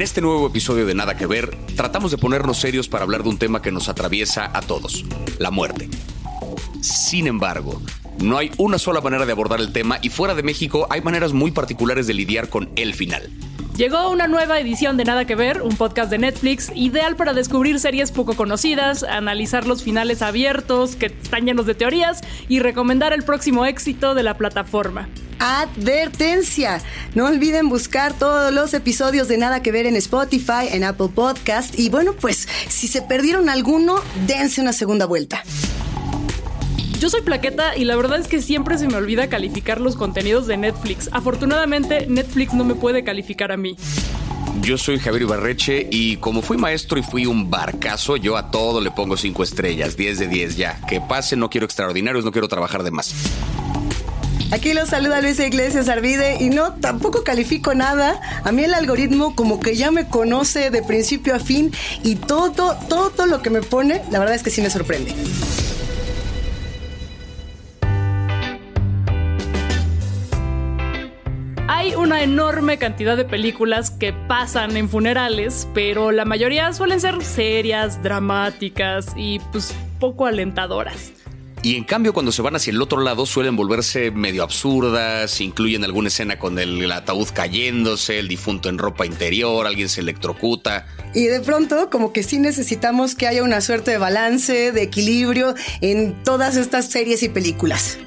En este nuevo episodio de Nada que Ver, tratamos de ponernos serios para hablar de un tema que nos atraviesa a todos, la muerte. Sin embargo, no hay una sola manera de abordar el tema y fuera de México hay maneras muy particulares de lidiar con el final. Llegó una nueva edición de Nada que Ver, un podcast de Netflix, ideal para descubrir series poco conocidas, analizar los finales abiertos que están llenos de teorías y recomendar el próximo éxito de la plataforma. Advertencia. No olviden buscar todos los episodios de Nada que ver en Spotify, en Apple Podcast. Y bueno, pues si se perdieron alguno, dense una segunda vuelta. Yo soy Plaqueta y la verdad es que siempre se me olvida calificar los contenidos de Netflix. Afortunadamente, Netflix no me puede calificar a mí. Yo soy Javier Ibarreche y como fui maestro y fui un barcazo, yo a todo le pongo 5 estrellas, 10 de 10 ya. Que pase, no quiero extraordinarios, no quiero trabajar de más. Aquí los saluda Luisa Iglesias Arvide y no, tampoco califico nada. A mí el algoritmo como que ya me conoce de principio a fin y todo, todo lo que me pone, la verdad es que sí me sorprende. Hay una enorme cantidad de películas que pasan en funerales, pero la mayoría suelen ser serias, dramáticas y pues poco alentadoras. Y en cambio, cuando se van hacia el otro lado, suelen volverse medio absurdas, incluyen alguna escena con el ataúd cayéndose, el difunto en ropa interior, alguien se electrocuta. Y de pronto, como que sí necesitamos que haya una suerte de balance, de equilibrio en todas estas series y películas.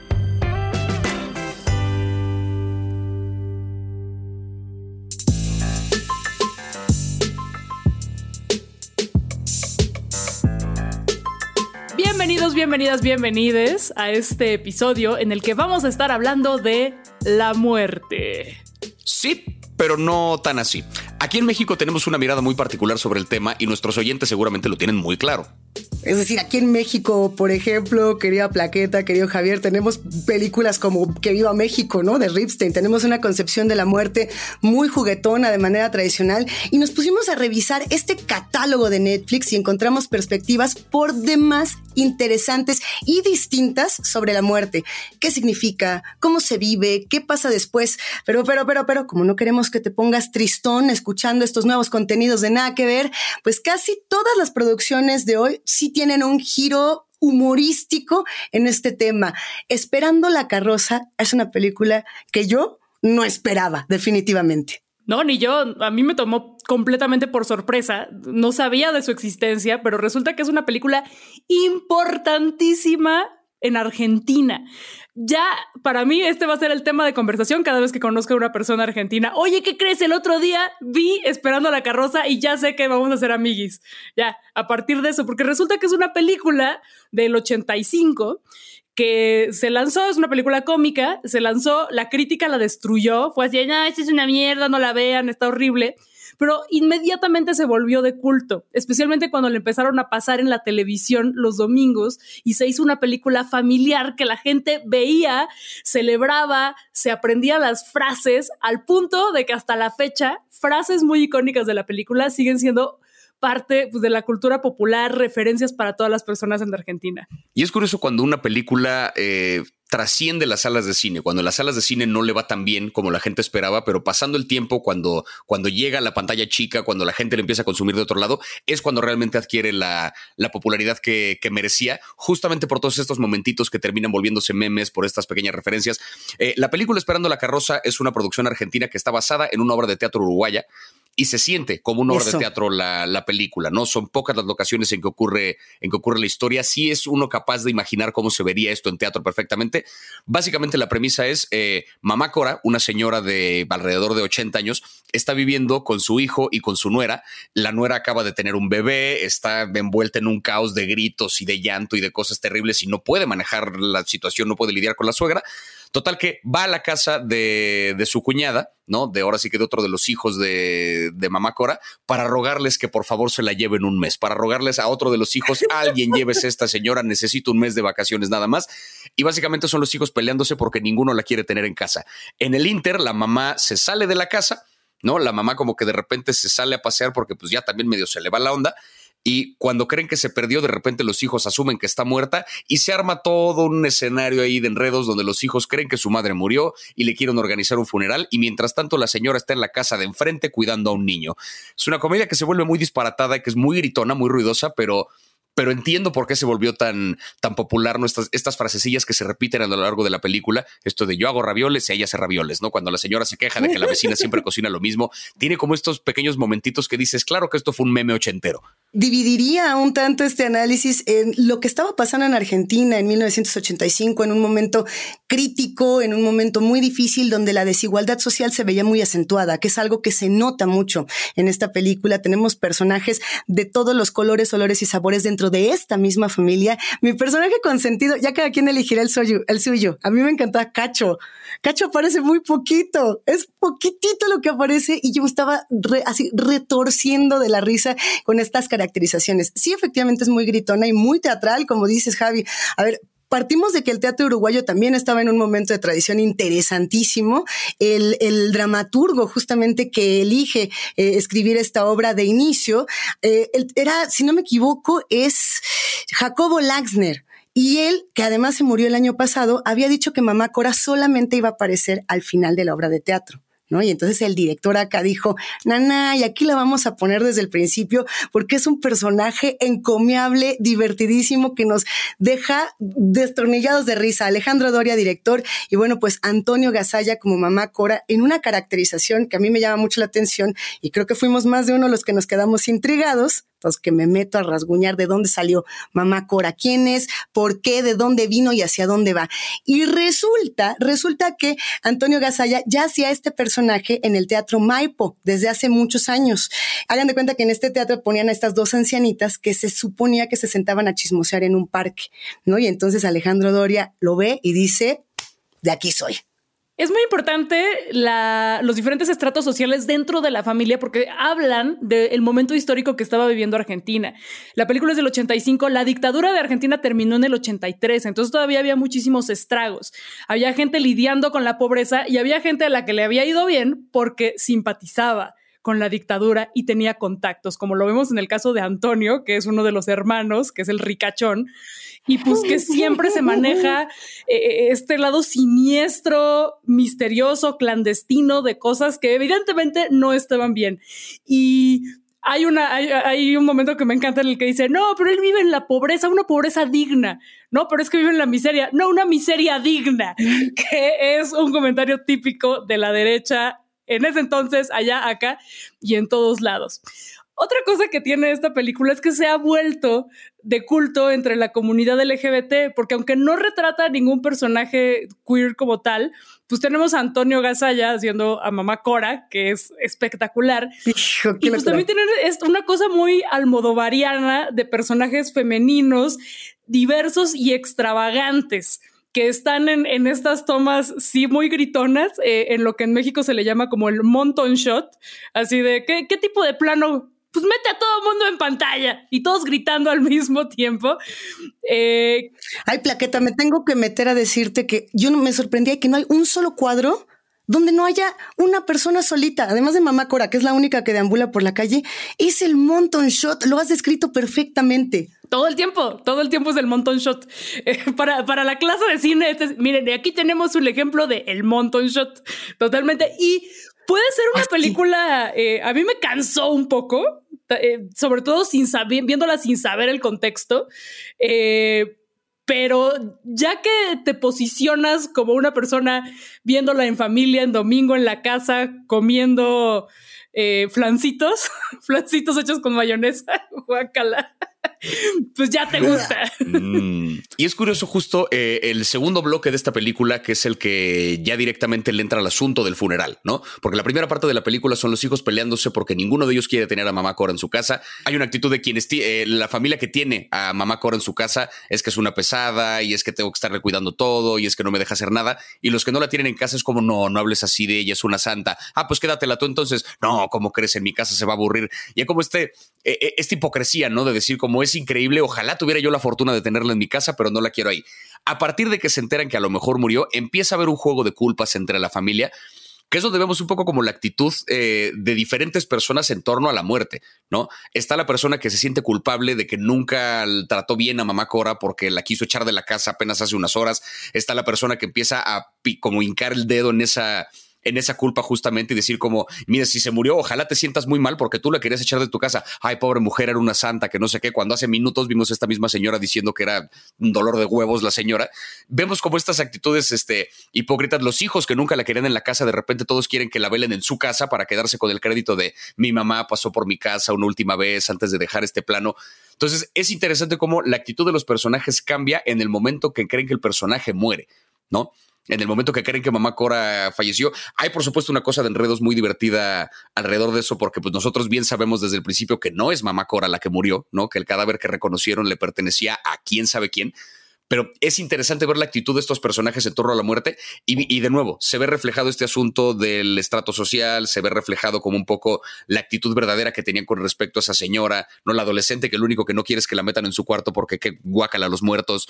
Bienvenidas, bienvenides a este episodio en el que vamos a estar hablando de la muerte. Sí, pero no tan así. Aquí en México tenemos una mirada muy particular sobre el tema y nuestros oyentes seguramente lo tienen muy claro. Es decir, aquí en México, por ejemplo, querida Plaqueta, querido Javier, tenemos películas como Que viva México, ¿no? De Ripstein. Tenemos una concepción de la muerte muy juguetona de manera tradicional y nos pusimos a revisar este catálogo de Netflix y encontramos perspectivas por demás interesantes y distintas sobre la muerte. ¿Qué significa? ¿Cómo se vive? ¿Qué pasa después? Pero, pero, pero, pero, como no queremos que te pongas tristón escuchando estos nuevos contenidos de nada que ver, pues casi todas las producciones de hoy sí tienen un giro humorístico en este tema. Esperando la carroza es una película que yo no esperaba, definitivamente. No, ni yo. A mí me tomó completamente por sorpresa. No sabía de su existencia, pero resulta que es una película importantísima en Argentina ya para mí este va a ser el tema de conversación cada vez que conozca a una persona argentina. Oye, ¿qué crees? El otro día vi esperando la carroza y ya sé que vamos a ser amiguis. Ya, a partir de eso, porque resulta que es una película del 85 que se lanzó, es una película cómica, se lanzó, la crítica la destruyó, fue así, no, esta es una mierda, no la vean, está horrible pero inmediatamente se volvió de culto, especialmente cuando le empezaron a pasar en la televisión los domingos y se hizo una película familiar que la gente veía, celebraba, se aprendía las frases al punto de que hasta la fecha frases muy icónicas de la película siguen siendo parte pues, de la cultura popular, referencias para todas las personas en Argentina. Y es curioso cuando una película eh, trasciende las salas de cine, cuando las salas de cine no le va tan bien como la gente esperaba, pero pasando el tiempo, cuando, cuando llega la pantalla chica, cuando la gente le empieza a consumir de otro lado, es cuando realmente adquiere la, popularidad que, merecía, justamente por todos estos momentitos que terminan volviéndose memes por estas pequeñas referencias. Eh, la película Esperando la carroza es una producción argentina que está basada en una obra de teatro uruguaya y se siente como una obra de teatro la, película, ¿no? Son pocas las locaciones en que ocurre, en que ocurre la historia. Sí es uno capaz de imaginar cómo se vería esto en teatro perfectamente. Básicamente la premisa es, eh, mamá Cora, una señora de alrededor de 80 años, está viviendo con su hijo y con su nuera. La nuera acaba de tener un bebé, está envuelta en un caos de gritos y de llanto y de cosas terribles y no puede manejar la situación, no puede lidiar con la suegra. Total que va a la casa de, su cuñada, ¿no? De ahora sí que de otro de los hijos de, de mamá Cora, para rogarles que por favor se la lleven un mes, para rogarles a otro de los hijos, alguien llévese a esta señora, necesito un mes de vacaciones nada más. Y básicamente son los hijos peleándose porque ninguno la quiere tener en casa. En el Inter, la mamá se sale de la casa, ¿no? La mamá como que de repente se sale a pasear porque pues ya también medio se le va la onda y cuando creen que se perdió, de repente los hijos asumen que está muerta y se arma todo un escenario ahí de enredos donde los hijos creen que su madre murió y le quieren organizar un funeral y mientras tanto la señora está en la casa de enfrente cuidando a un niño. Es una comedia que se vuelve muy disparatada, que es muy gritona, muy ruidosa, pero pero entiendo por qué se volvió tan, tan popular nuestras, estas frasecillas que se repiten a lo largo de la película. Esto de yo hago ravioles y ella hace ravioles, ¿no? Cuando la señora se queja de que la vecina siempre cocina lo mismo, tiene como estos pequeños momentitos que dices, claro que esto fue un meme ochentero. Dividiría un tanto este análisis en lo que estaba pasando en Argentina en 1985, en un momento crítico, en un momento muy difícil donde la desigualdad social se veía muy acentuada, que es algo que se nota mucho en esta película. Tenemos personajes de todos los colores, olores y sabores dentro de esta misma familia. Mi personaje consentido, ya cada quien elegirá el suyo. El suyo. A mí me encantaba Cacho. Cacho aparece muy poquito, es poquitito lo que aparece y yo estaba así retorciendo de la risa con estas caracterizaciones. Sí, efectivamente es muy gritona y muy teatral, como dices, Javi. A ver, Partimos de que el teatro uruguayo también estaba en un momento de tradición interesantísimo. El, dramaturgo justamente que elige eh, escribir esta obra de inicio eh, era, si no me equivoco, es Jacobo Laxner. Y él, que además se murió el año pasado, había dicho que Mamá Cora solamente iba a aparecer al final de la obra de teatro. Y entonces el director acá dijo, Nana, y aquí la vamos a poner desde el principio porque es un personaje encomiable, divertidísimo, que nos deja destornillados de risa. Alejandro Doria, director, y bueno, pues Antonio Gasalla como mamá Cora, en una caracterización que a mí me llama mucho la atención y creo que fuimos más de uno los que nos quedamos intrigados, que me meto a rasguñar de dónde salió mamá Cora, quién es, por qué, de dónde vino y hacia dónde va. Y resulta, resulta que Antonio Gasalla ya hacía este personaje en el Teatro Maipo desde hace muchos años. Hagan de cuenta que en este teatro ponían a estas dos ancianitas que se suponía que se sentaban a chismosear en un parque, ¿no? Y entonces Alejandro Doria lo ve y dice, de aquí soy. Es muy importante los diferentes estratos sociales dentro de la familia porque hablan del momento histórico que estaba viviendo Argentina. La película es del 85, la dictadura de Argentina terminó en el 83, entonces todavía había muchísimos estragos. Había gente lidiando con la pobreza y había gente a la que le había ido bien porque simpatizaba con la dictadura y tenía contactos, como lo vemos en el caso de Antonio, que es uno de los hermanos, que es el ricachón, y pues que siempre se maneja eh, eh, este lado siniestro, misterioso, clandestino de cosas que evidentemente no estaban bien. Y hay, una, hay, un momento que me encanta en el que dice, no, pero él vive en la pobreza, una pobreza digna. No, pero es que vive en la miseria. No, una miseria digna, que es un comentario típico de la derecha en ese entonces, allá, acá y en todos lados. Otra cosa que tiene esta película es que se ha vuelto de culto entre la comunidad LGBT, porque aunque no retrata a ningún personaje queer como tal, pues tenemos a Antonio Gasalla haciendo a mamá Cora, que es espectacular. y pues también tiene una cosa muy almodovariana de personajes femeninos diversos y extravagantes que están en, estas tomas, sí, muy gritonas, eh, en lo que en México se le llama como el monton shot, así de, ¿qué, tipo de plano pues mete a todo mundo en pantalla y todos gritando al mismo tiempo. Eh, Ay, Plaqueta, me tengo que meter a decirte que yo me sorprendía que no hay un solo cuadro donde no haya una persona solita, además de Mamá Cora, que es la única que deambula por la calle, es el monton shot, lo has descrito perfectamente. Todo el tiempo, todo el tiempo es el monton shot. Eh, para, para, la clase de cine, este miren, aquí tenemos un ejemplo de el monton shot, totalmente. Y puede ser una película, eh, a mí me cansó un poco, eh, sobre todo sin saber, viéndola sin saber el contexto. Pero ya que te posicionas como una persona viéndola en familia, en domingo, en la casa, comiendo flancitos, flancitos hechos con mayonesa, guacala. pues ya te gusta. Mm. Y es curioso justo eh, el segundo bloque de esta película, que es el que ya directamente le entra al asunto del funeral, ¿no? Porque la primera parte de la película son los hijos peleándose porque ninguno de ellos quiere tener a mamá Cora en su casa. Hay una actitud de quienes, eh, la familia que tiene a mamá Cora en su casa es que es una pesada y es que tengo que estarle cuidando todo y es que no me deja hacer nada. Y los que no la tienen en casa es como, no, no hables así de ella, es una santa. Ah, pues quédatela tú entonces. No, ¿cómo crees? En mi casa se va a aburrir. Y es como este, eh, esta hipocresía, ¿no? De decir como es increíble, ojalá tuviera yo la fortuna de tenerla en mi casa, pero no la quiero ahí. A partir de que se enteran que a lo mejor murió, empieza a haber un juego de culpas entre la familia que es donde vemos un poco como la actitud eh, de diferentes personas en torno a la muerte, ¿no? Está la persona que se siente culpable de que nunca trató bien a mamá Cora porque la quiso echar de la casa apenas hace unas horas. Está la persona que empieza a como hincar el dedo en esa en esa culpa justamente y decir como, mira, si se murió, ojalá te sientas muy mal porque tú la querías echar de tu casa. Ay, pobre mujer, era una santa, que no sé qué. Cuando hace minutos vimos a esta misma señora diciendo que era un dolor de huevos la señora. Vemos como estas actitudes este, hipócritas, los hijos que nunca la querían en la casa, de repente todos quieren que la velen en su casa para quedarse con el crédito de mi mamá pasó por mi casa una última vez antes de dejar este plano. Entonces es interesante cómo la actitud de los personajes cambia en el momento que creen que el personaje muere, ¿no? En el momento que creen que mamá Cora falleció. Hay, por supuesto, una cosa de enredos muy divertida alrededor de eso, porque pues nosotros bien sabemos desde el principio que no es mamá Cora la que murió, ¿no? Que el cadáver que reconocieron le pertenecía a quién sabe quién. Pero es interesante ver la actitud de estos personajes en torno a la muerte y, de nuevo se ve reflejado este asunto del estrato social, se ve reflejado como un poco la actitud verdadera que tenían con respecto a esa señora, no la adolescente que lo único que no quiere es que la metan en su cuarto porque qué guácala a los muertos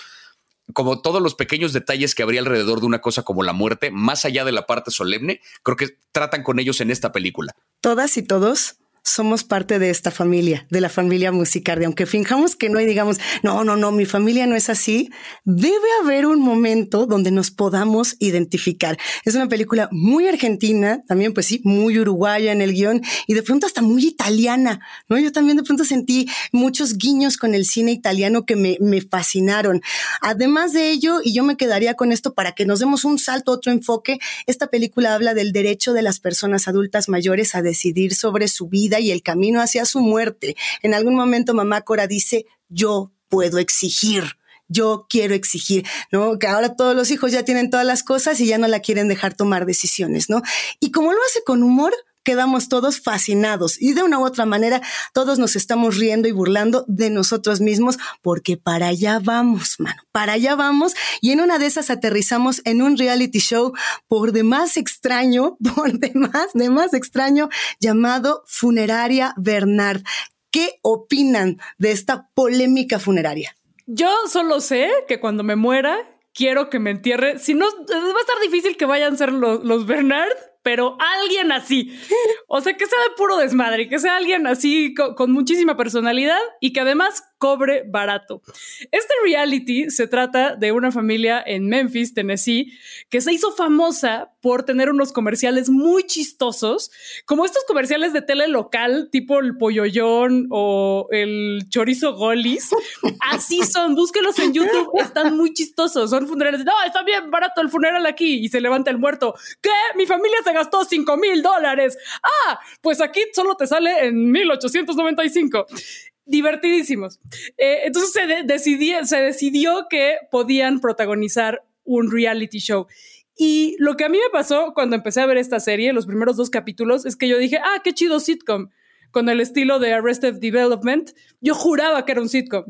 como todos los pequeños detalles que habría alrededor de una cosa como la muerte, más allá de la parte solemne, creo que tratan con ellos en esta película. Todas y todos somos parte de esta familia, de la familia Musicardi. Aunque finjamos que no y digamos, no, no, no, mi familia no es así, debe haber un momento donde nos podamos identificar. Es una película muy argentina, también pues sí, muy uruguaya en el guion y de pronto hasta muy italiana, ¿no? Yo también de pronto sentí muchos guiños con el cine italiano que me, me fascinaron. Además de ello, y yo me quedaría con esto para que nos demos un salto, otro enfoque, esta película habla del derecho de las personas adultas mayores a decidir sobre su vida y el camino hacia su muerte. En algún momento mamá Cora dice, yo puedo exigir yo quiero exigir, ¿no? Que ahora todos los hijos ya tienen todas las cosas y ya no la quieren dejar tomar decisiones, ¿no? Y como lo hace con humor, quedamos todos fascinados y de una u otra manera todos nos estamos riendo y burlando de nosotros mismos porque para allá vamos, mano, para allá vamos y en una de esas aterrizamos en un reality show por demás extraño, por demás, demás extraño llamado Funeraria Bernard. ¿Qué opinan de esta polémica funeraria? Yo solo sé que cuando me muera quiero que me entierre. Si no, va a estar difícil que vayan a ser los, los Bernard, pero alguien así. O sea, que sea de puro desmadre, que sea alguien así con, muchísima personalidad y que además cobre barato. Este reality se trata de una familia en Memphis, Tennessee, que se hizo famosa por tener unos comerciales muy chistosos, como estos comerciales de tele local, tipo el polloyón o el chorizo golis. Así son, búsquenlos en YouTube, están muy chistosos, son funerales. No, está bien barato el funeral aquí y se levanta el muerto. ¿Qué? Mi familia se gastó 5 mil dólares. Ah, pues aquí solo te sale en 1895 divertidísimos. Eh, entonces se, se decidió que podían protagonizar un reality show. Y lo que a mí me pasó cuando empecé a ver esta serie, los primeros dos capítulos, es que yo dije, ah, qué chido sitcom, con el estilo de Arrested Development. Yo juraba que era un sitcom.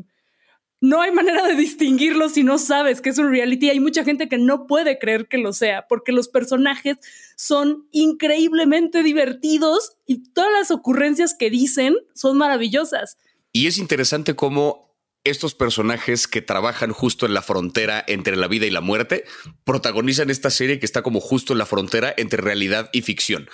No hay manera de distinguirlo si no sabes que es un reality. Hay mucha gente que no puede creer que lo sea, porque los personajes son increíblemente divertidos y todas las ocurrencias que dicen son maravillosas. Y es interesante cómo estos personajes que trabajan justo en la frontera entre la vida y la muerte protagonizan esta serie que está como justo en la frontera entre realidad y ficción.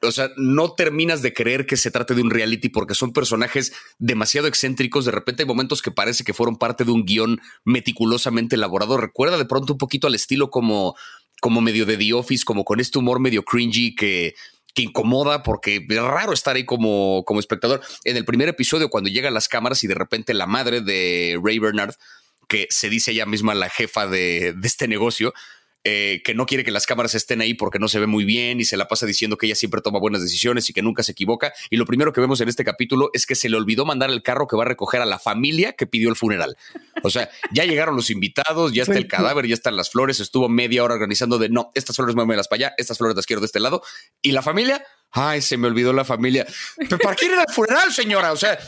O sea, no terminas de creer que se trate de un reality porque son personajes demasiado excéntricos. De repente hay momentos que parece que fueron parte de un guion meticulosamente elaborado. Recuerda de pronto un poquito al estilo como, como medio de The Office, como con este humor medio cringy que, que incomoda porque es raro estar ahí como, como espectador. En el primer episodio, cuando llegan las cámaras y de repente la madre de Ray Bernard, que se dice ella misma la jefa de, de este negocio, eh, que no quiere que las cámaras estén ahí porque no se ve muy bien y se la pasa diciendo que ella siempre toma buenas decisiones y que nunca se equivoca. Y lo primero que vemos en este capítulo es que se le olvidó mandar el carro que va a recoger a la familia que pidió el funeral. O sea, ya llegaron los invitados, ya está el cadáver, ya están las flores, estuvo media hora organizando de no, estas flores las para allá, estas flores las quiero de este lado. Y la familia, ay, se me olvidó la familia. ¿Pero para quién era el funeral, señora? O sea,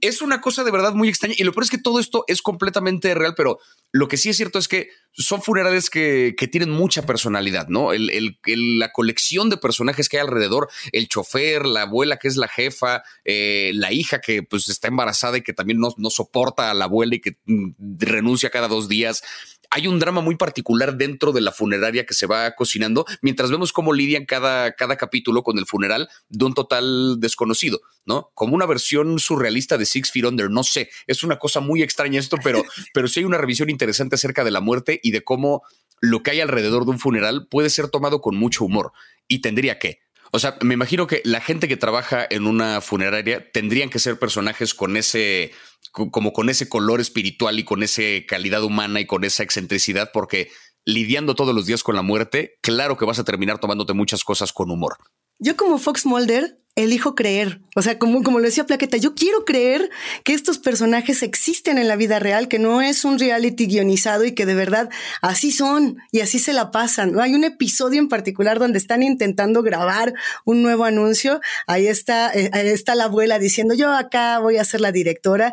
es una cosa de verdad muy extraña. Y lo peor es que todo esto es completamente real, pero lo que sí es cierto es que son funerales que, tienen mucha personalidad, ¿no? El, la colección de personajes que hay alrededor, el chofer, la abuela que es la jefa, eh, la hija que pues está embarazada y que también no, no soporta a la abuela y que mm, renuncia cada dos días hay un drama muy particular dentro de la funeraria que se va cocinando, mientras vemos cómo lidian cada, cada capítulo con el funeral de un total desconocido, ¿no? Como una versión surrealista de Six Feet Under, no sé, es una cosa muy extraña esto, pero, pero sí hay una revisión interesante acerca de la muerte y de cómo lo que hay alrededor de un funeral puede ser tomado con mucho humor y tendría que. O sea, me imagino que la gente que trabaja en una funeraria tendrían que ser personajes con ese, como con ese color espiritual y con esa calidad humana y con esa excentricidad, porque lidiando todos los días con la muerte, claro que vas a terminar tomándote muchas cosas con humor. Yo como Fox Mulder elijo creer, o sea, como, como lo decía Plaqueta, yo quiero creer que estos personajes existen en la vida real, que no es un reality guionizado y que de verdad así son y así se la pasan. Hay un episodio en particular donde están intentando grabar un nuevo anuncio, ahí está, eh, está la abuela diciendo, yo acá voy a ser la directora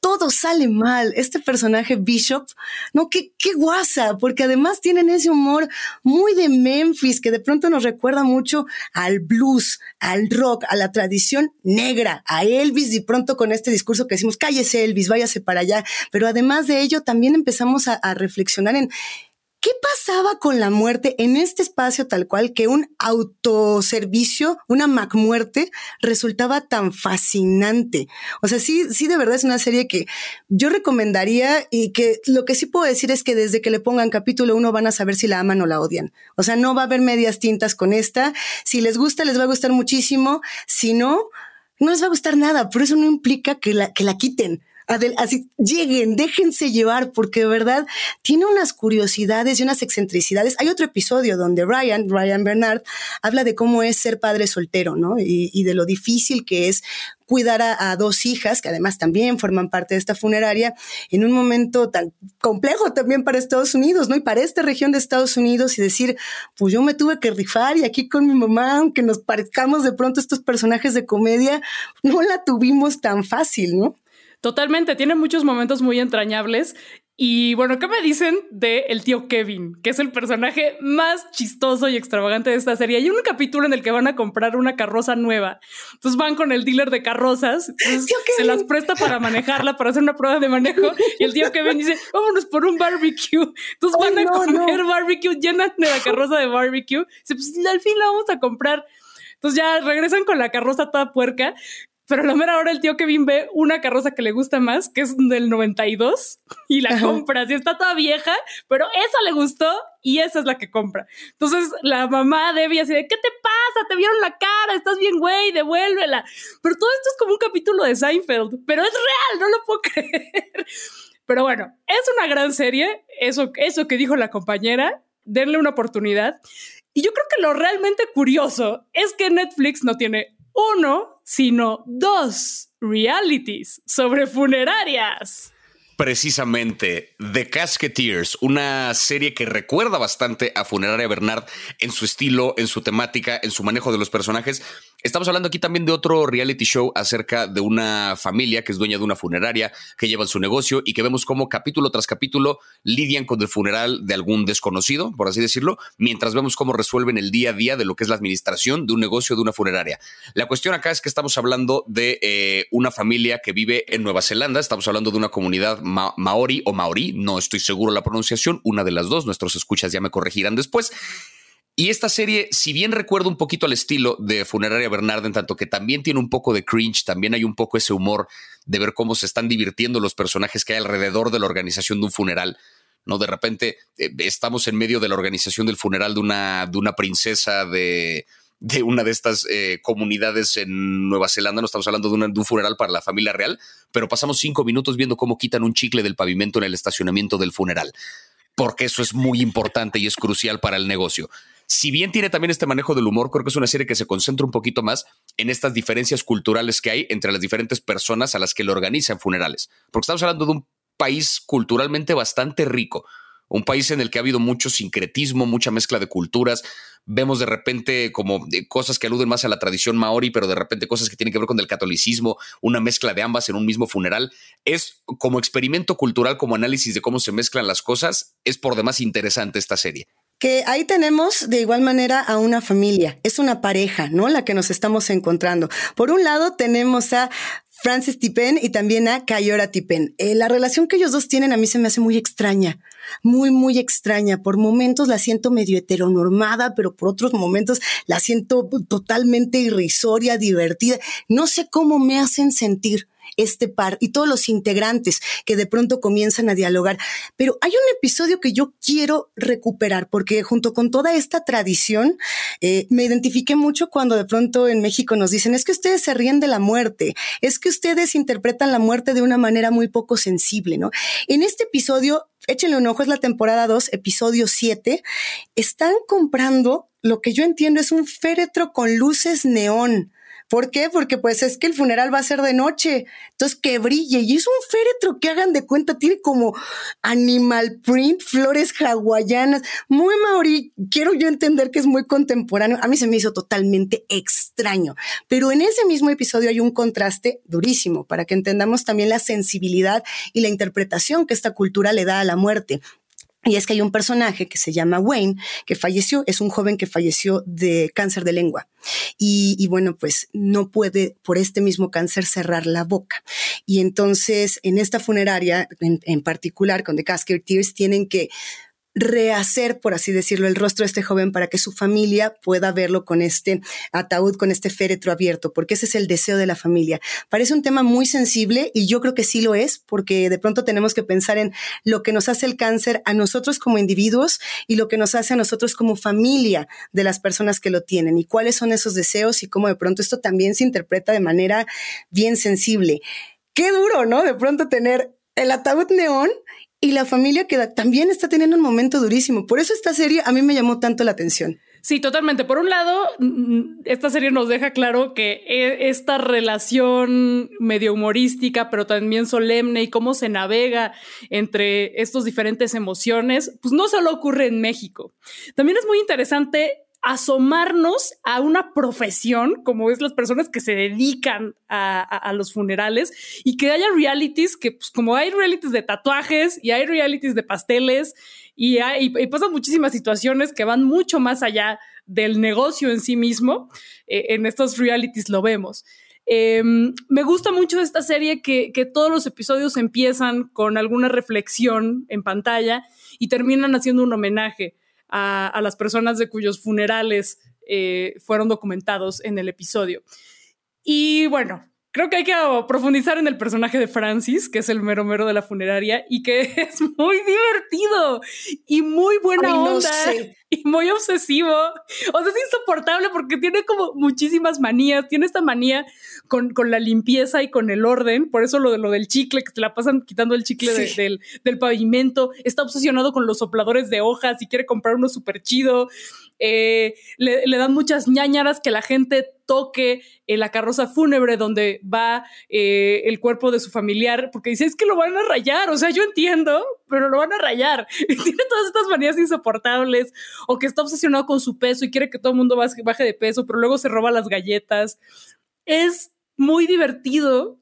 todo sale mal. Este personaje Bishop, no, qué, qué guasa, porque además tienen ese humor muy de Memphis que de pronto nos recuerda mucho al blues, al rock, a la tradición negra, a Elvis y pronto con este discurso que decimos, cállese Elvis, váyase para allá. Pero además de ello, también empezamos a, a reflexionar en ¿Qué pasaba con la muerte en este espacio tal cual que un autoservicio, una Mac muerte, resultaba tan fascinante? O sea, sí, sí, de verdad es una serie que yo recomendaría y que lo que sí puedo decir es que desde que le pongan capítulo uno van a saber si la aman o la odian. O sea, no va a haber medias tintas con esta. Si les gusta, les va a gustar muchísimo. Si no, no les va a gustar nada, pero eso no implica que la, que la quiten así, lleguen, déjense llevar, porque de verdad tiene unas curiosidades y unas excentricidades. Hay otro episodio donde Ryan, Ryan Bernard, habla de cómo es ser padre soltero, ¿no? Y, de lo difícil que es cuidar a, dos hijas, que además también forman parte de esta funeraria, en un momento tan complejo también para Estados Unidos, ¿no? Y para esta región de Estados Unidos y decir, pues yo me tuve que rifar y aquí con mi mamá, aunque nos parezcamos de pronto estos personajes de comedia, no la tuvimos tan fácil, ¿no? Totalmente, tiene muchos momentos muy entrañables. Y bueno, ¿qué me dicen de el tío Kevin, que es el personaje más chistoso y extravagante de esta serie? Hay un capítulo en el que van a comprar una carroza nueva. Entonces van con el dealer de carrozas, se las presta para manejarla, para hacer una prueba de manejo. Y el tío Kevin dice, vámonos por un barbecue. Entonces van a comer barbecue, llenan de la carroza de barbecue. Dice, pues al fin la vamos a comprar. Entonces ya regresan con la carroza toda puerca pero lo mero ahora el tío Kevin ve una carroza que le gusta más, que es del 92, y la compra. Si está toda vieja, pero esa le gustó y esa es la que compra. Entonces la mamá Debbie así de, ¿qué te pasa? Te vieron la cara, estás bien, güey, devuélvela. Pero todo esto es como un capítulo de Seinfeld, pero es real, no lo puedo creer. Pero bueno, es una gran serie, eso, eso que dijo la compañera, denle una oportunidad. Y yo creo que lo realmente curioso es que Netflix no tiene uno, sino dos realities sobre funerarias. Precisamente, The Casketeers, una serie que recuerda bastante a Funeraria Bernard en su estilo, en su temática, en su manejo de los personajes, Estamos hablando aquí también de otro reality show acerca de una familia que es dueña de una funeraria, que llevan su negocio y que vemos cómo capítulo tras capítulo lidian con el funeral de algún desconocido, por así decirlo, mientras vemos cómo resuelven el día a día de lo que es la administración de un negocio de una funeraria. La cuestión acá es que estamos hablando de eh, una familia que vive en Nueva Zelanda, estamos hablando de una comunidad maori o maori, no estoy seguro la pronunciación, una de las dos, nuestros escuchas ya me corregirán después. Y esta serie, si bien recuerdo un poquito al estilo de Funeraria Bernard, en tanto que también tiene un poco de cringe, también hay un poco ese humor de ver cómo se están divirtiendo los personajes que hay alrededor de la organización de un funeral. ¿no? De repente eh, estamos en medio de la organización del funeral de una, de una princesa de, una de estas eh, comunidades en Nueva Zelanda. No estamos hablando de, un funeral para la familia real, pero pasamos cinco minutos viendo cómo quitan un chicle del pavimento en el estacionamiento del funeral, porque eso es muy importante y es crucial para el negocio si bien tiene también este manejo del humor, creo que es una serie que se concentra un poquito más en estas diferencias culturales que hay entre las diferentes personas a las que le organizan funerales. Porque estamos hablando de un país culturalmente bastante rico, un país en el que ha habido mucho sincretismo, mucha mezcla de culturas. Vemos de repente como eh, cosas que aluden más a la tradición maori, pero de repente cosas que tienen que ver con el catolicismo, una mezcla de ambas en un mismo funeral. Es como experimento cultural, como análisis de cómo se mezclan las cosas, es por demás interesante esta serie que ahí tenemos de igual manera a una familia, es una pareja, ¿no? La que nos estamos encontrando. Por un lado tenemos a Francis Tipen y también a Kayora Tipen. Eh, la relación que ellos dos tienen a mí se me hace muy extraña. muy, muy extraña. Por momentos la siento medio heteronormada, pero por otros momentos la siento totalmente irrisoria, divertida. No sé cómo me hacen sentir este par y todos los integrantes que de pronto comienzan a dialogar. Pero hay un episodio que yo quiero recuperar porque junto con toda esta tradición eh, me identifiqué mucho cuando de pronto en México nos dicen es que ustedes se ríen de la muerte, es que ustedes interpretan la muerte de una manera muy poco sensible, ¿no? En este episodio, échenle un ojo, es la temporada 2, episodio 7, están comprando lo que yo entiendo es un féretro con luces neón ¿Por qué? Porque pues es que el funeral va a ser de noche, entonces que brille. Y es un féretro que hagan de cuenta, tiene como animal print, flores hawaianas, muy maori, quiero yo entender que es muy contemporáneo, a mí se me hizo totalmente extraño, pero en ese mismo episodio hay un contraste durísimo para que entendamos también la sensibilidad y la interpretación que esta cultura le da a la muerte. Y es que hay un personaje que se llama Wayne, que falleció, es un joven que falleció de cáncer de lengua. Y, bueno, pues no puede por este mismo cáncer cerrar la boca. Y entonces en esta funeraria, en, particular con The Casket Tears, tienen que rehacer, por así decirlo, el rostro de este joven para que su familia pueda verlo con este ataúd, con este féretro abierto, porque ese es el deseo de la familia. Parece un tema muy sensible y yo creo que sí lo es, porque de pronto tenemos que pensar en lo que nos hace el cáncer a nosotros como individuos y lo que nos hace a nosotros como familia de las personas que lo tienen y cuáles son esos deseos y cómo de pronto esto también se interpreta de manera bien sensible. Qué duro, ¿no? De pronto tener el ataúd neón y la familia que también está teniendo un momento durísimo. Por eso esta serie a mí me llamó tanto la atención. Sí, totalmente. Por un lado, esta serie nos deja claro que e, esta relación medio humorística, pero también solemne y cómo se navega entre estas diferentes emociones, pues no solo ocurre en México. También es muy interesante asomarnos a una profesión como es las personas que se dedican a, los funerales y que haya realities que pues como hay realities de tatuajes y hay realities de pasteles y, hay, pasan muchísimas situaciones que van mucho más allá del negocio en sí mismo, eh, en estos realities lo vemos. Em, me gusta mucho esta serie que, que todos los episodios empiezan con alguna reflexión en pantalla y terminan haciendo un homenaje a, las personas de cuyos funerales eh, fueron documentados en el episodio. Y bueno, creo que hay que profundizar en el personaje de Francis, que es el mero mero de la funeraria y que es muy divertido y muy buena onda y muy obsesivo. O sea, es insoportable porque tiene como muchísimas manías. Tiene esta manía con, con la limpieza y con el orden. Por eso lo de lo del chicle, que te la pasan quitando el chicle del, del, pavimento. Está obsesionado con los sopladores de hojas y quiere comprar uno súper chido. Eh, le, dan muchas ñañaras que la gente toque en la carroza fúnebre donde va eh, el cuerpo de su familiar, porque dice, es que lo van a rayar, o sea, yo entiendo, pero lo van a rayar. tiene todas estas manías insoportables, o que está obsesionado con su peso y quiere que todo el mundo baje de peso, pero luego se roba las galletas. Es muy divertido,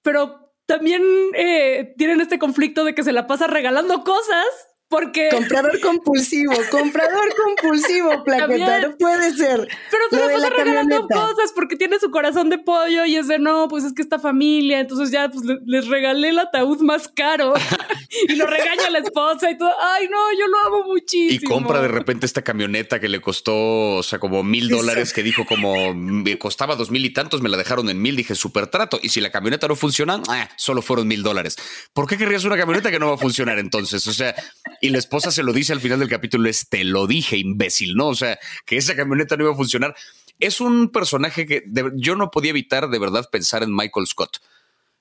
pero también eh, tienen este conflicto de que se la pasa regalando cosas porque. Comprador compulsivo, comprador compulsivo, plaqueta, no puede ser. Pero se lo pasa regalando cosas porque tiene su corazón de pollo y es de no, pues es que esta familia, entonces ya pues les regalé el ataúd más caro y lo regaña a la esposa y todo. Ay, no, yo lo amo muchísimo. Y compra de repente esta camioneta que le costó, o sea, como mil dólares, que dijo como me costaba dos mil y tantos, me la dejaron en mil. Dije, súper trato. Y si la camioneta no funciona, ah, solo fueron mil dólares. ¿Por qué querrías una camioneta que no va a funcionar entonces? O sea, y la esposa se lo dice al final del capítulo, es te lo dije, imbécil, ¿no? O sea, que esa camioneta no iba a funcionar. Es un personaje que yo no podía evitar de verdad pensar en Michael Scott.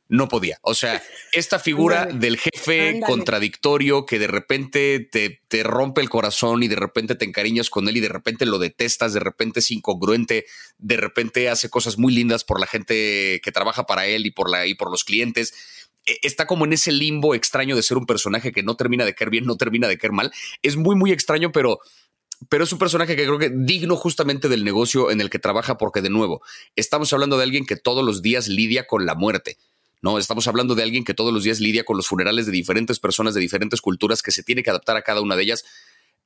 No podía. O sea, esta figura del jefe contradictorio que de repente te, te, rompe el corazón y de repente te encariñas con él y de repente lo detestas, de repente es incongruente, de repente hace cosas muy lindas por la gente que trabaja para él y por, la, y por los clientes está como en ese limbo extraño de ser un personaje que no termina de caer bien, no termina de caer mal. Es muy, muy extraño, pero, pero es un personaje que creo que digno justamente del negocio en el que trabaja, porque de nuevo, estamos hablando de alguien que todos los días lidia con la muerte. No, estamos hablando de alguien que todos los días lidia con los funerales de diferentes personas de diferentes culturas que se tiene que adaptar a cada una de ellas.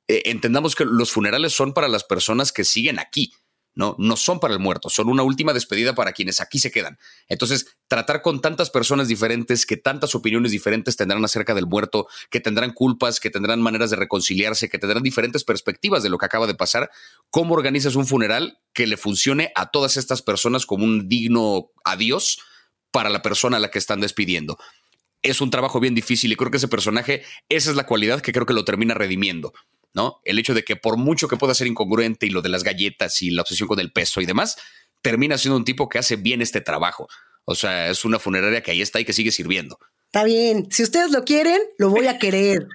Eh, entendamos que los funerales son para las personas que siguen aquí, ¿no? No son para el muerto, son una última despedida para quienes aquí se quedan. Entonces, tratar con tantas personas diferentes, que tantas opiniones diferentes tendrán acerca del muerto, que tendrán culpas, que tendrán maneras de reconciliarse, que tendrán diferentes perspectivas de lo que acaba de pasar, ¿cómo organizas un funeral que le funcione a todas estas personas como un digno adiós para la persona a la que están despidiendo? Es un trabajo bien difícil y creo que ese personaje, esa es la cualidad que creo que lo termina redimiendo. ¿No? El hecho de que por mucho que pueda ser incongruente y lo de las galletas y la obsesión con el peso y demás, termina siendo un tipo que hace bien este trabajo. O sea, es una funeraria que ahí está y que sigue sirviendo. Está bien, si ustedes lo quieren, lo voy a querer.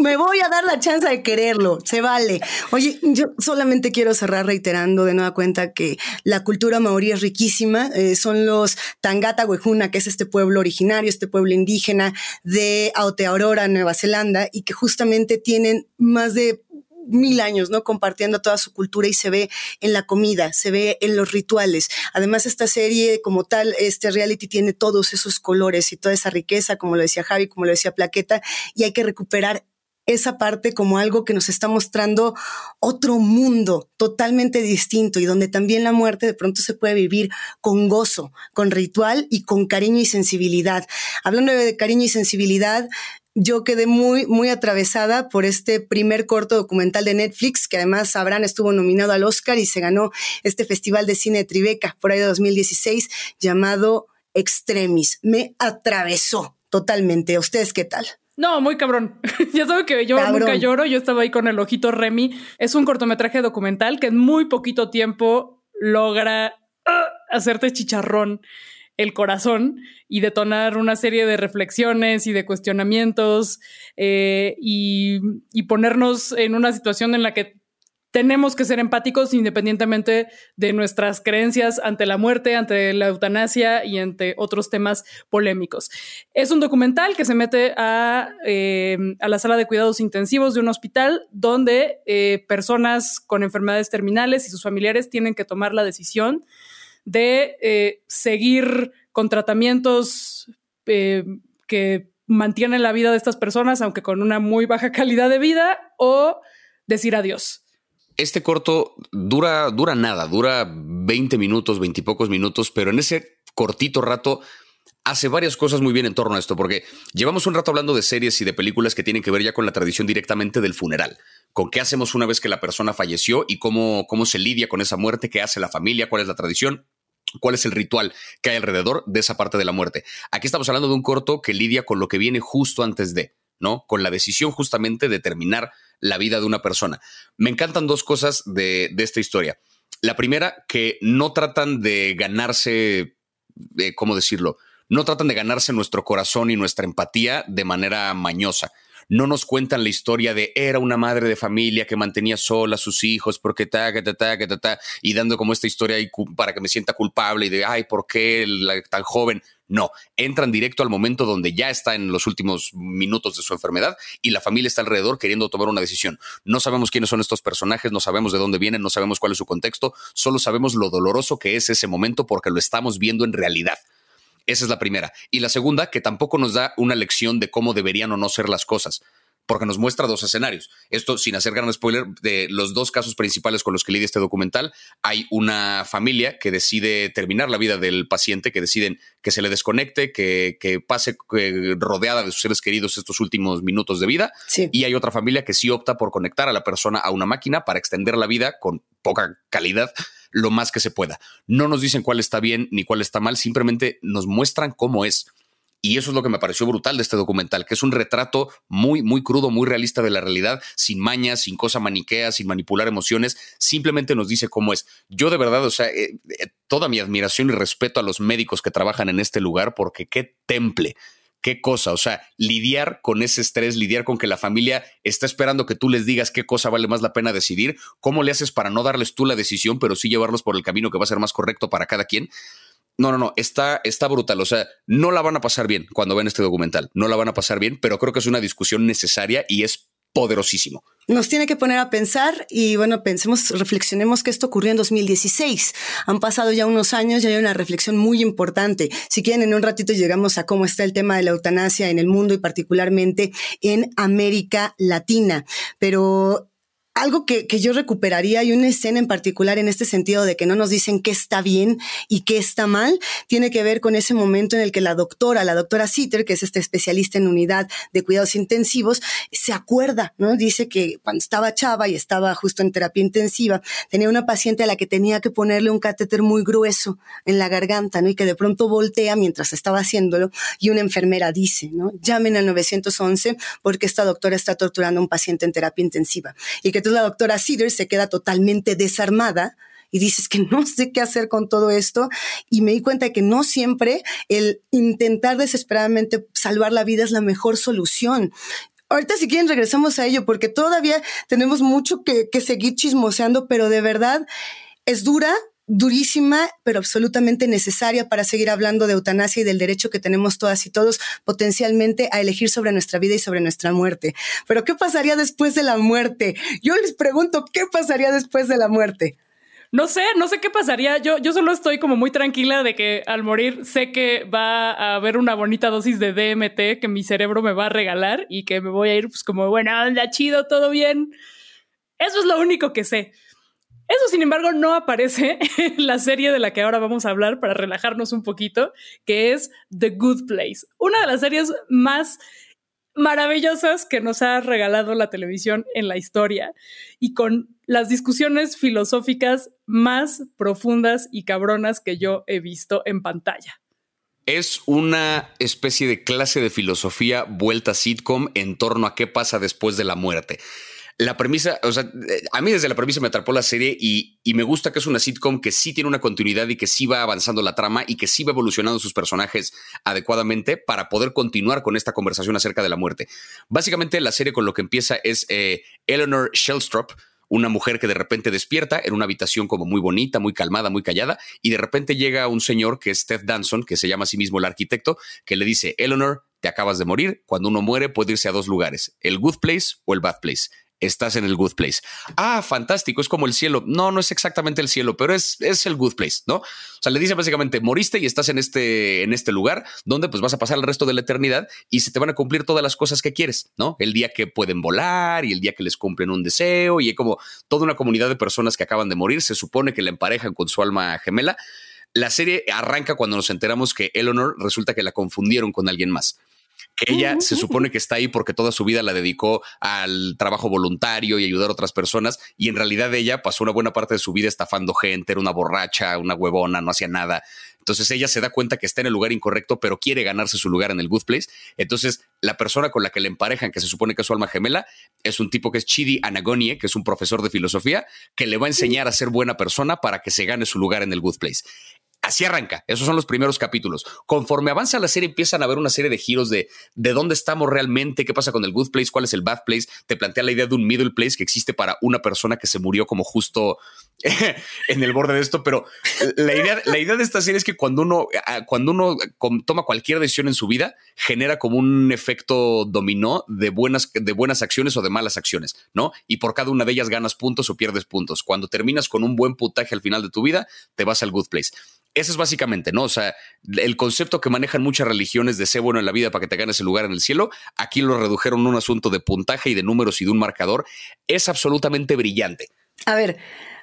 me voy a dar la chance de quererlo, se vale. Oye, yo solamente quiero cerrar reiterando de nueva cuenta que la cultura maorí es riquísima. Eh, son los Tangata Wejuna, que es este pueblo originario, este pueblo indígena de Aotearoa, Nueva Zelanda, y que justamente tienen más de mil años, ¿no? Compartiendo toda su cultura y se ve en la comida, se ve en los rituales. Además, esta serie como tal, este reality tiene todos esos colores y toda esa riqueza, como lo decía Javi, como lo decía Plaqueta, y hay que recuperar esa parte como algo que nos está mostrando otro mundo totalmente distinto y donde también la muerte de pronto se puede vivir con gozo, con ritual y con cariño y sensibilidad. Hablando de cariño y sensibilidad, yo quedé muy, muy atravesada por este primer corto documental de Netflix, que además sabrán estuvo nominado al Oscar y se ganó este Festival de Cine de Tribeca por ahí de 2016, llamado Extremis. Me atravesó totalmente. ¿Ustedes qué tal? No, muy cabrón. ya saben que yo nunca lloro. Yo estaba ahí con el ojito Remy. Es un cortometraje documental que en muy poquito tiempo logra ah, hacerte chicharrón el corazón y detonar una serie de reflexiones y de cuestionamientos eh, y, ponernos en una situación en la que tenemos que ser empáticos independientemente de nuestras creencias ante la muerte, ante la eutanasia y ante otros temas polémicos. Es un documental que se mete a, eh, la sala de cuidados intensivos de un hospital donde eh, personas con enfermedades terminales y sus familiares tienen que tomar la decisión de eh, seguir con tratamientos eh, que mantienen la vida de estas personas, aunque con una muy baja calidad de vida, o decir adiós. Este corto dura, dura nada, dura 20 minutos, 20 y pocos minutos, pero en ese cortito rato hace varias cosas muy bien en torno a esto, porque llevamos un rato hablando de series y de películas que tienen que ver ya con la tradición directamente del funeral, con qué hacemos una vez que la persona falleció y cómo, cómo se lidia con esa muerte, qué hace la familia, cuál es la tradición cuál es el ritual que hay alrededor de esa parte de la muerte. Aquí estamos hablando de un corto que lidia con lo que viene justo antes de, ¿no? Con la decisión justamente de terminar la vida de una persona. Me encantan dos cosas de, esta historia. La primera, que no tratan de ganarse, eh, ¿cómo decirlo? No tratan de ganarse nuestro corazón y nuestra empatía de manera mañosa no nos cuentan la historia de era una madre de familia que mantenía sola a sus hijos porque ta, ta, ta, ta, ta, y dando como esta historia para que me sienta culpable y de, ay, ¿por qué tan joven? No, entran directo al momento donde ya está en los últimos minutos de su enfermedad y la familia está alrededor queriendo tomar una decisión. No sabemos quiénes son estos personajes, no sabemos de dónde vienen, no sabemos cuál es su contexto, solo sabemos lo doloroso que es ese momento porque lo estamos viendo en realidad. Esa es la primera. Y la segunda, que tampoco nos da una lección de cómo deberían o no ser las cosas porque nos muestra dos escenarios. Esto sin hacer gran spoiler de los dos casos principales con los que lidia este documental. Hay una familia que decide terminar la vida del paciente, que deciden que se le desconecte, que, pase rodeada de sus seres queridos estos últimos minutos de vida. Y hay otra familia que sí opta por conectar a la persona a una máquina para extender la vida con poca calidad lo más que se pueda. No nos dicen cuál está bien ni cuál está mal, simplemente nos muestran cómo es. Y eso es lo que me pareció brutal de este documental, que es un retrato muy, muy crudo, muy realista de la realidad, sin mañas, sin cosa maniquea, sin manipular emociones, simplemente nos dice cómo es. Yo de verdad, o sea, eh, eh, toda mi admiración y respeto a los médicos que trabajan en este lugar, porque qué temple qué cosa, o sea, lidiar con ese estrés, lidiar con que la familia está esperando que tú les digas qué cosa vale más la pena decidir, cómo le haces para no darles tú la decisión, pero sí llevarlos por el camino que va a ser más correcto para cada quien. No, no, no, está, está brutal. O sea, no la van a pasar bien cuando ven este documental. No la van a pasar bien, pero creo que es una discusión necesaria y es poderosísimo. Nos tiene que poner a pensar y bueno, pensemos, reflexionemos que esto ocurrió en 2016. Han pasado ya unos años y hay una reflexión muy importante. Si quieren, en un ratito llegamos a cómo está el tema de la eutanasia en el mundo y particularmente en América Latina. Pero algo que, que, yo recuperaría y una escena en particular en este sentido de que no nos dicen qué está bien y qué está mal, tiene que ver con ese momento en el que la doctora, la doctora Sitter, que es este especialista en unidad de cuidados intensivos, se acuerda, ¿no? Dice que cuando estaba chava y estaba justo en terapia intensiva, tenía una paciente a la que tenía que ponerle un catéter muy grueso en la garganta, ¿no? Y que de pronto voltea mientras estaba haciéndolo y una enfermera dice, ¿no? Llamen al 911 porque esta doctora está torturando a un paciente en terapia intensiva. Y que entonces la doctora Cedar se queda totalmente desarmada y dices que no sé qué hacer con todo esto y me di cuenta de que no siempre el intentar desesperadamente salvar la vida es la mejor solución. Ahorita si quieren regresamos a ello porque todavía tenemos mucho que, que seguir chismoseando, pero de verdad es dura, durísima, pero absolutamente necesaria para seguir hablando de eutanasia y del derecho que tenemos todas y todos potencialmente a elegir sobre nuestra vida y sobre nuestra muerte. Pero ¿qué pasaría después de la muerte? Yo les pregunto, ¿qué pasaría después de la muerte? No sé, no sé qué pasaría. Yo, yo solo estoy como muy tranquila de que al morir sé que va a haber una bonita dosis de DMT que mi cerebro me va a regalar y que me voy a ir pues como, bueno, anda chido, todo bien. Eso es lo único que sé. Eso, sin embargo, no aparece en la serie de la que ahora vamos a hablar para relajarnos un poquito, que es The Good Place, una de las series más maravillosas que nos ha regalado la televisión en la historia y con las discusiones filosóficas más profundas y cabronas que yo he visto en pantalla. Es una especie de clase de filosofía vuelta sitcom en torno a qué pasa después de la muerte la premisa, o sea, a mí desde la premisa me atrapó la serie y, me gusta que es una sitcom que sí tiene una continuidad y que sí va avanzando la trama y que sí va evolucionando sus personajes adecuadamente para poder continuar con esta conversación acerca de la muerte. Básicamente la serie con lo que empieza es eh, Eleanor Shellstrop, una mujer que de repente despierta en una habitación como muy bonita, muy calmada, muy callada, y de repente llega un señor que es Ted Danson, que se llama a sí mismo el arquitecto, que le dice, Eleanor, te acabas de morir, cuando uno muere puede irse a dos lugares, el good place o el bad place estás en el good place. Ah, fantástico, es como el cielo. No, no es exactamente el cielo, pero es, es el good place, ¿no? O sea, le dice básicamente, moriste y estás en este, en este lugar donde pues vas a pasar el resto de la eternidad y se te van a cumplir todas las cosas que quieres, ¿no? El día que pueden volar y el día que les cumplen un deseo y como toda una comunidad de personas que acaban de morir, se supone que la emparejan con su alma gemela. La serie arranca cuando nos enteramos que Eleanor resulta que la confundieron con alguien más que ella se supone que está ahí porque toda su vida la dedicó al trabajo voluntario y ayudar a otras personas y en realidad ella pasó una buena parte de su vida estafando gente, era una borracha, una huevona, no hacía nada. Entonces ella se da cuenta que está en el lugar incorrecto, pero quiere ganarse su lugar en el good place. Entonces la persona con la que le emparejan, que se supone que es su alma gemela, es un tipo que es Chidi Anagonie, que es un profesor de filosofía, que le va a enseñar a ser buena persona para que se gane su lugar en el good place. Así arranca. Esos son los primeros capítulos. Conforme avanza la serie, empiezan a haber una serie de giros de, de dónde estamos realmente, qué pasa con el good place, cuál es el bad place. Te plantea la idea de un middle place que existe para una persona que se murió como justo en el borde de esto. Pero la idea, de esta serie es que cuando uno, ah, cuando uno toma cualquier decisión en su vida, genera como un efecto dominó de buenas, de buenas acciones o de malas acciones, ¿no? Y por cada una de ellas ganas puntos o pierdes puntos. Cuando terminas con un buen puntaje al final de tu vida, te vas al good place. Eso es básicamente, ¿no? O sea, el concepto que manejan muchas religiones de ser bueno en la vida para que te ganes el lugar en el cielo, aquí lo redujeron a un asunto de puntaje y de números y de un marcador. Es absolutamente brillante. A ver,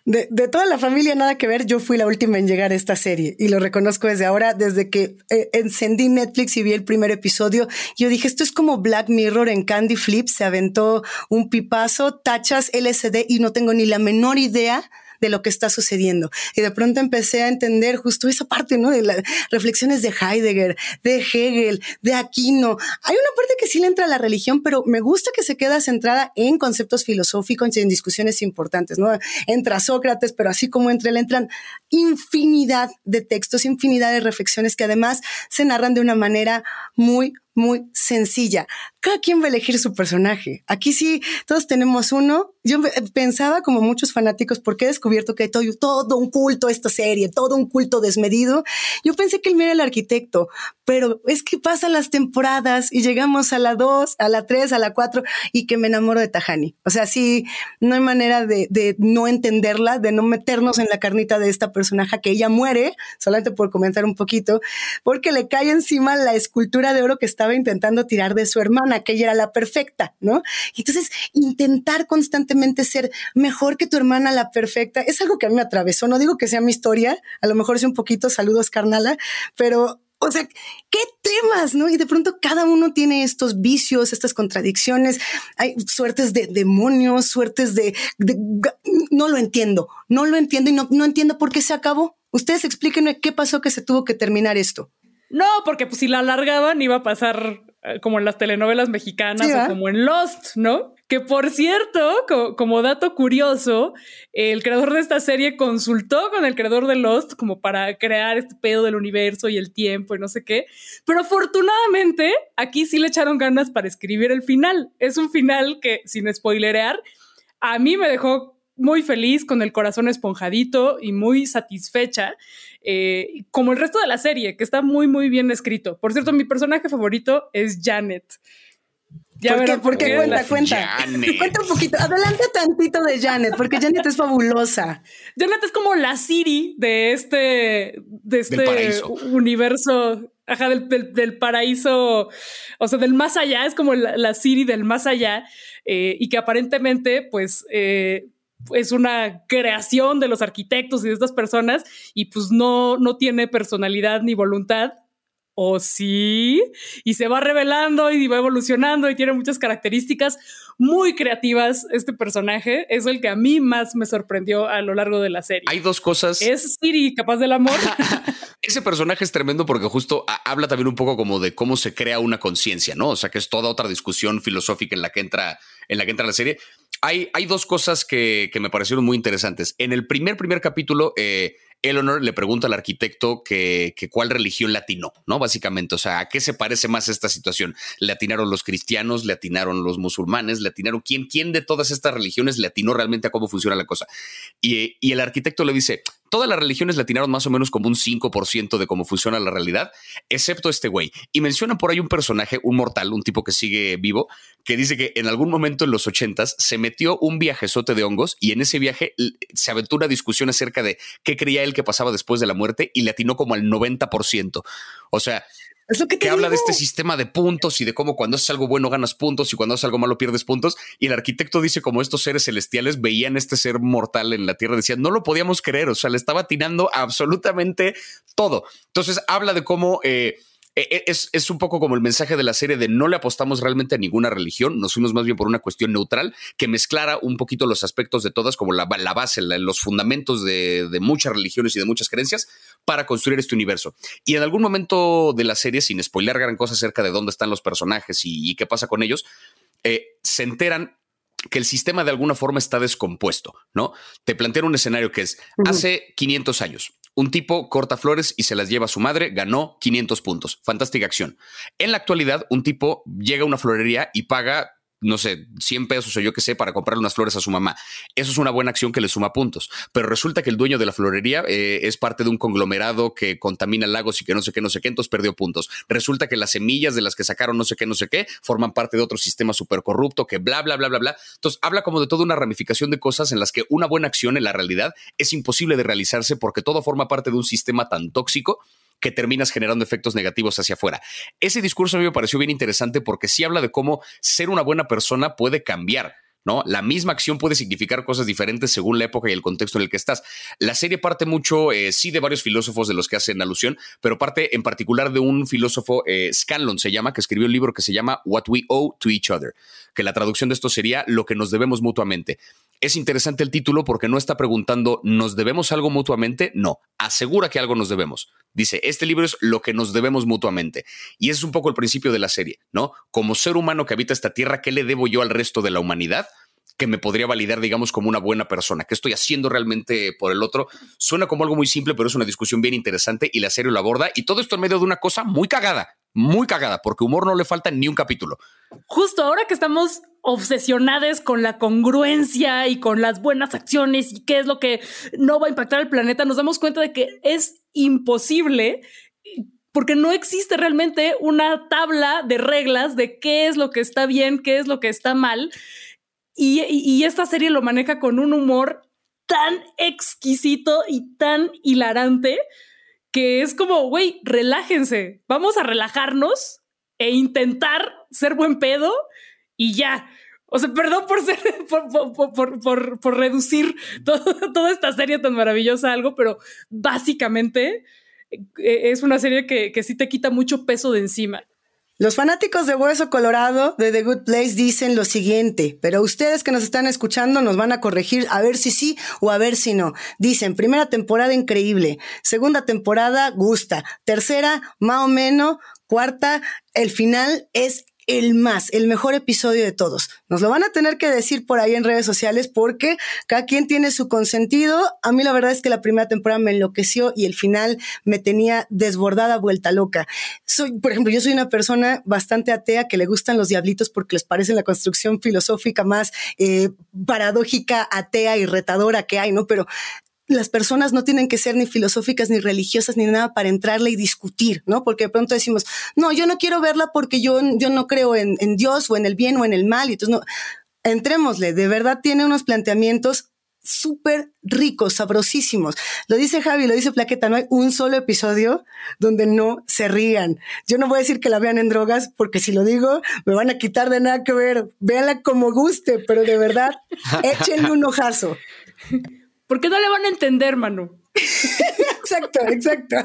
de, toda la familia nada que ver, yo fui la última en llegar a esta serie y lo reconozco desde ahora, desde que eh, encendí Netflix y vi el primer episodio, yo dije, esto es como Black Mirror en Candy Flip, se aventó un pipazo, tachas LCD y no tengo ni la menor idea de lo que está sucediendo. Y de pronto empecé a entender justo esa parte, ¿no? De las reflexiones de Heidegger, de Hegel, de Aquino. Hay una parte que sí le entra a la religión, pero me gusta que se queda centrada en conceptos filosóficos en discusiones importantes, ¿no? Entra Sócrates, pero así como entre él entran infinidad de textos, infinidad de reflexiones que además se narran de una manera muy, muy sencilla. Cada quien va a elegir su personaje. Aquí sí, todos tenemos uno. Yo pensaba, como muchos fanáticos, porque he descubierto que hay todo, un culto a esta serie, todo un culto desmedido. Yo pensé que él era el arquitecto, pero es que pasan las temporadas y llegamos a la 2, a la 3, a la 4 y que me enamoro de Tahani. O sea, sí, no hay manera de, de no entenderla, de no meternos en la carnita de esta personaje que ella muere, solamente por comentar un poquito, porque le cae encima la escultura de oro que estaba estaba intentando tirar de su hermana, que ella era la perfecta, ¿no? Entonces, intentar constantemente ser mejor que tu hermana, la perfecta, es algo que a mí me atravesó. No digo que sea mi historia, a lo mejor es un poquito saludos, carnala, pero o sea, qué temas, ¿no? Y de pronto cada uno tiene estos vicios, estas contradicciones, hay suertes de demonios, suertes de, no lo entiendo, no lo entiendo y no, no entiendo por qué se acabó. Ustedes explíquenme qué pasó que se tuvo que terminar esto. No, porque pues si la alargaban iba a pasar eh, como en las telenovelas mexicanas o como en Lost, ¿no? Que por cierto, como dato curioso, el creador de esta serie consultó con el creador de Lost como para crear este pedo del universo y el tiempo y no sé qué. Pero afortunadamente aquí sí le echaron ganas para escribir el final. Es un final que, sin spoilerear, a mí me dejó muy feliz, con el corazón esponjadito y muy satisfecha, eh, como el resto de la serie, que está muy, muy bien escrito. Por cierto, mi personaje favorito es Janet. ¿Por qué? ¿Por qué? Cuenta, cuenta. Cuenta un poquito. Adelante tantito de Janet, porque Janet es fabulosa. Janet es como la Siri de este, de este universo. Ajá, del, paraíso, o sea, del más allá, es como la, Siri del más allá, eh, y que aparentemente, pues, eh, es una creación de los arquitectos y de estas personas y pues no, no tiene personalidad ni voluntad. O sí, y se va revelando y va evolucionando y tiene muchas características muy creativas. Este personaje es el que a mí más me sorprendió a lo largo de la serie. Hay dos cosas. Es Siri, capaz del amor. Ese personaje es tremendo porque justo habla también un poco como de cómo se crea una conciencia, ¿no? O sea, que es toda otra discusión filosófica en la que entra, en la que entra la serie hay, hay dos cosas que, me parecieron muy interesantes. En el primer, primer capítulo, eh, Eleanor le pregunta al arquitecto que, cuál religión latinó, ¿no? Básicamente, o sea, ¿a qué se parece más esta situación? ¿Le atinaron los cristianos? ¿Le atinaron los musulmanes? ¿Le atinaron quién? ¿Quién de todas estas religiones le atinó realmente a cómo funciona la cosa? Y, y el arquitecto le dice, Todas las religiones le atinaron más o menos como un 5% de cómo funciona la realidad, excepto este güey. Y mencionan por ahí un personaje, un mortal, un tipo que sigue vivo, que dice que en algún momento en los 80 se metió un viajezote de hongos y en ese viaje se aventó una discusión acerca de qué creía él que pasaba después de la muerte y le atinó como al 90%. O sea, que, habla de este sistema de puntos y de cómo cuando haces algo bueno ganas puntos y cuando haces algo malo pierdes puntos. Y el arquitecto dice como estos seres celestiales veían este ser mortal en la tierra, decían, no lo podíamos creer, o sea, le estaba tirando absolutamente todo. Entonces habla de cómo... Eh, e, e, es, un poco como el mensaje de la serie de no le apostamos realmente a ninguna religión, nos fuimos más bien por una cuestión neutral que mezclara un poquito los aspectos de todas, como la, base, los fundamentos de, muchas religiones y de muchas creencias para construir este universo. Y en algún momento de la serie, sin spoiler gran cosa acerca de dónde están los personajes y, qué pasa con ellos, eh, se enteran que el sistema de alguna forma está descompuesto, ¿no? Te plantean un escenario que es hace 500 años. Un tipo corta flores y se las lleva a su madre, ganó 500 puntos. Fantástica acción. En la actualidad, un tipo llega a una florería y paga no sé, 100 pesos o yo qué sé, para comprarle unas flores a su mamá. Eso es una buena acción que le suma puntos. Pero resulta que el dueño de la florería eh, es parte de un conglomerado que contamina lagos y que no sé qué, no sé qué, entonces perdió puntos. Resulta que las semillas de las que sacaron no sé qué, no sé qué, forman parte de otro sistema súper corrupto que bla, bla, bla, bla, bla. Entonces habla como de toda una ramificación de cosas en las que una buena acción en la realidad es imposible de realizarse porque todo forma parte de un sistema tan tóxico que terminas generando efectos negativos hacia afuera. Ese discurso a mí me pareció bien interesante porque sí habla de cómo ser una buena persona puede cambiar. ¿no? La misma acción puede significar cosas diferentes según la época y el contexto en el que estás. La serie parte mucho, eh, sí, de varios filósofos de los que hacen alusión, pero parte en particular de un filósofo, eh, Scanlon se llama, que escribió un libro que se llama What We Owe to Each Other, que la traducción de esto sería lo que nos debemos mutuamente. Es interesante el título porque no está preguntando, ¿nos debemos algo mutuamente? No, asegura que algo nos debemos. Dice, este libro es lo que nos debemos mutuamente. Y ese es un poco el principio de la serie, ¿no? Como ser humano que habita esta tierra, ¿qué le debo yo al resto de la humanidad? que me podría validar, digamos, como una buena persona. ¿Qué estoy haciendo realmente por el otro? Suena como algo muy simple, pero es una discusión bien interesante y la serie lo aborda. Y todo esto en medio de una cosa muy cagada, muy cagada, porque humor no le falta ni un capítulo. Justo ahora que estamos obsesionadas con la congruencia y con las buenas acciones y qué es lo que no va a impactar al planeta, nos damos cuenta de que es imposible porque no existe realmente una tabla de reglas de qué es lo que está bien, qué es lo que está mal. Y, y esta serie lo maneja con un humor tan exquisito y tan hilarante que es como, güey, relájense, vamos a relajarnos e intentar ser buen pedo y ya. O sea, perdón por ser, por, reducir toda esta serie tan maravillosa a algo, pero básicamente eh, es una serie que, que sí te quita mucho peso de encima. Los fanáticos de Hueso Colorado de The Good Place dicen lo siguiente, pero ustedes que nos están escuchando nos van a corregir a ver si sí o a ver si no. Dicen, primera temporada increíble, segunda temporada gusta, tercera más o menos, cuarta, el final es el más, el mejor episodio de todos. Nos lo van a tener que decir por ahí en redes sociales porque cada quien tiene su consentido. A mí la verdad es que la primera temporada me enloqueció y el final me tenía desbordada, vuelta loca. Soy, por ejemplo, yo soy una persona bastante atea que le gustan los diablitos porque les parece la construcción filosófica más eh, paradójica, atea y retadora que hay, ¿no? Pero las personas no tienen que ser ni filosóficas, ni religiosas, ni nada para entrarle y discutir, ¿no? Porque de pronto decimos, no, yo no quiero verla porque yo, yo no creo en, en Dios o en el bien o en el mal. Y entonces, no, entrémosle, de verdad tiene unos planteamientos súper ricos, sabrosísimos. Lo dice Javi, lo dice Plaqueta, no hay un solo episodio donde no se rían. Yo no voy a decir que la vean en drogas, porque si lo digo, me van a quitar de nada que ver. Véanla como guste, pero de verdad, échenle un ojazo. ¿Por qué no le van a entender, Manu? exacto, exacto.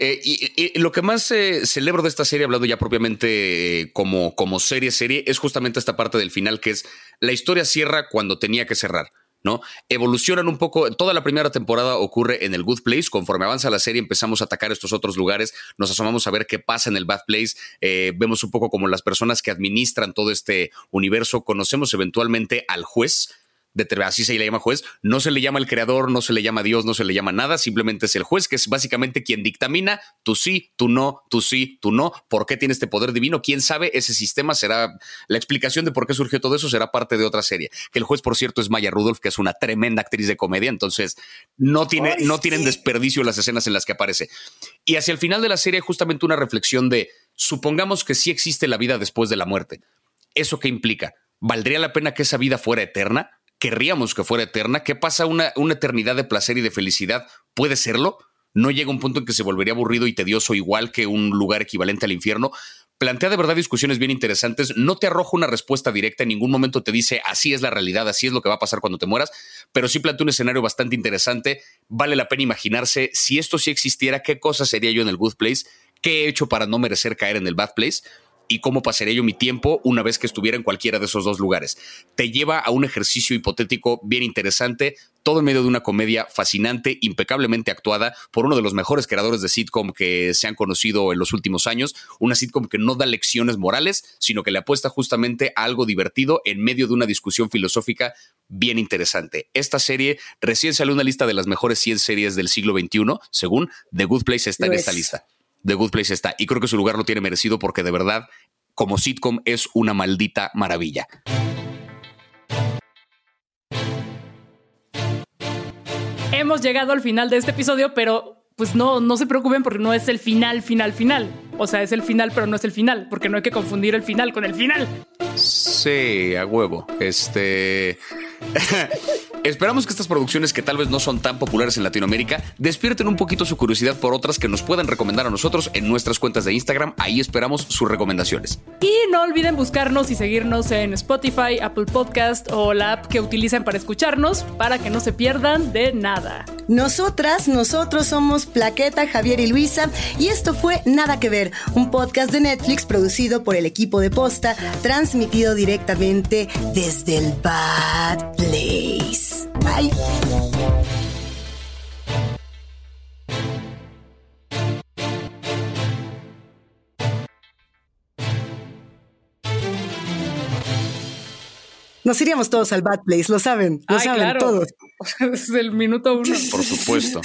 Eh, y, lo que más eh, celebro de esta serie, hablando ya propiamente eh, como, como serie, serie, es justamente esta parte del final, que es la historia cierra cuando tenía que cerrar. ¿no? Evolucionan un poco, toda la primera temporada ocurre en el Good Place, conforme avanza la serie empezamos a atacar estos otros lugares, nos asomamos a ver qué pasa en el Bad Place, vemos un poco como las personas que administran todo este universo, conocemos eventualmente al juez, de, así se le llama juez, no se le llama el creador, no se le llama Dios, no se le llama nada, simplemente es el juez, que es básicamente quien dictamina, tú sí, tú no, tú sí, tú no, por qué tiene este poder divino, quién sabe, ese sistema será, la explicación de por qué surgió todo eso será parte de otra serie, que el juez, por cierto, es Maya Rudolph, que es una tremenda actriz de comedia, entonces no, tiene, no tienen desperdicio las escenas en las que aparece. Y hacia el final de la serie, justamente una reflexión de, supongamos que sí existe la vida después de la muerte, ¿eso qué implica? ¿Valdría la pena que esa vida fuera eterna? Querríamos que fuera eterna. ¿Qué pasa una, una eternidad de placer y de felicidad? ¿Puede serlo? ¿No llega un punto en que se volvería aburrido y tedioso igual que un lugar equivalente al infierno? Plantea de verdad discusiones bien interesantes, no te arroja una respuesta directa, en ningún momento te dice así es la realidad, así es lo que va a pasar cuando te mueras, pero sí plantea un escenario bastante interesante, vale la pena imaginarse si esto sí existiera, qué cosa sería yo en el Good Place, qué he hecho para no merecer caer en el Bad Place y cómo pasaría yo mi tiempo una vez que estuviera en cualquiera de esos dos lugares. Te lleva a un ejercicio hipotético bien interesante, todo en medio de una comedia fascinante, impecablemente actuada por uno de los mejores creadores de sitcom que se han conocido en los últimos años, una sitcom que no da lecciones morales, sino que le apuesta justamente a algo divertido en medio de una discusión filosófica bien interesante. Esta serie recién salió una lista de las mejores 100 series del siglo XXI, según The Good Place está en esta lista. The Good Place está. Y creo que su lugar lo tiene merecido porque de verdad, como sitcom, es una maldita maravilla. Hemos llegado al final de este episodio, pero pues no, no se preocupen porque no es el final, final, final. O sea, es el final, pero no es el final, porque no hay que confundir el final con el final. Sí, a huevo. Este. Esperamos que estas producciones que tal vez no son tan populares en Latinoamérica despierten un poquito su curiosidad por otras que nos puedan recomendar a nosotros en nuestras cuentas de Instagram. Ahí esperamos sus recomendaciones. Y no olviden buscarnos y seguirnos en Spotify, Apple Podcast o la app que utilizan para escucharnos para que no se pierdan de nada. Nosotras, nosotros somos Plaqueta, Javier y Luisa y esto fue Nada que ver, un podcast de Netflix producido por el equipo de Posta, transmitido directamente desde el Bad Place. Bye. Nos iríamos todos al Bad Place, lo saben, lo saben todos. es el minuto uno. Por supuesto.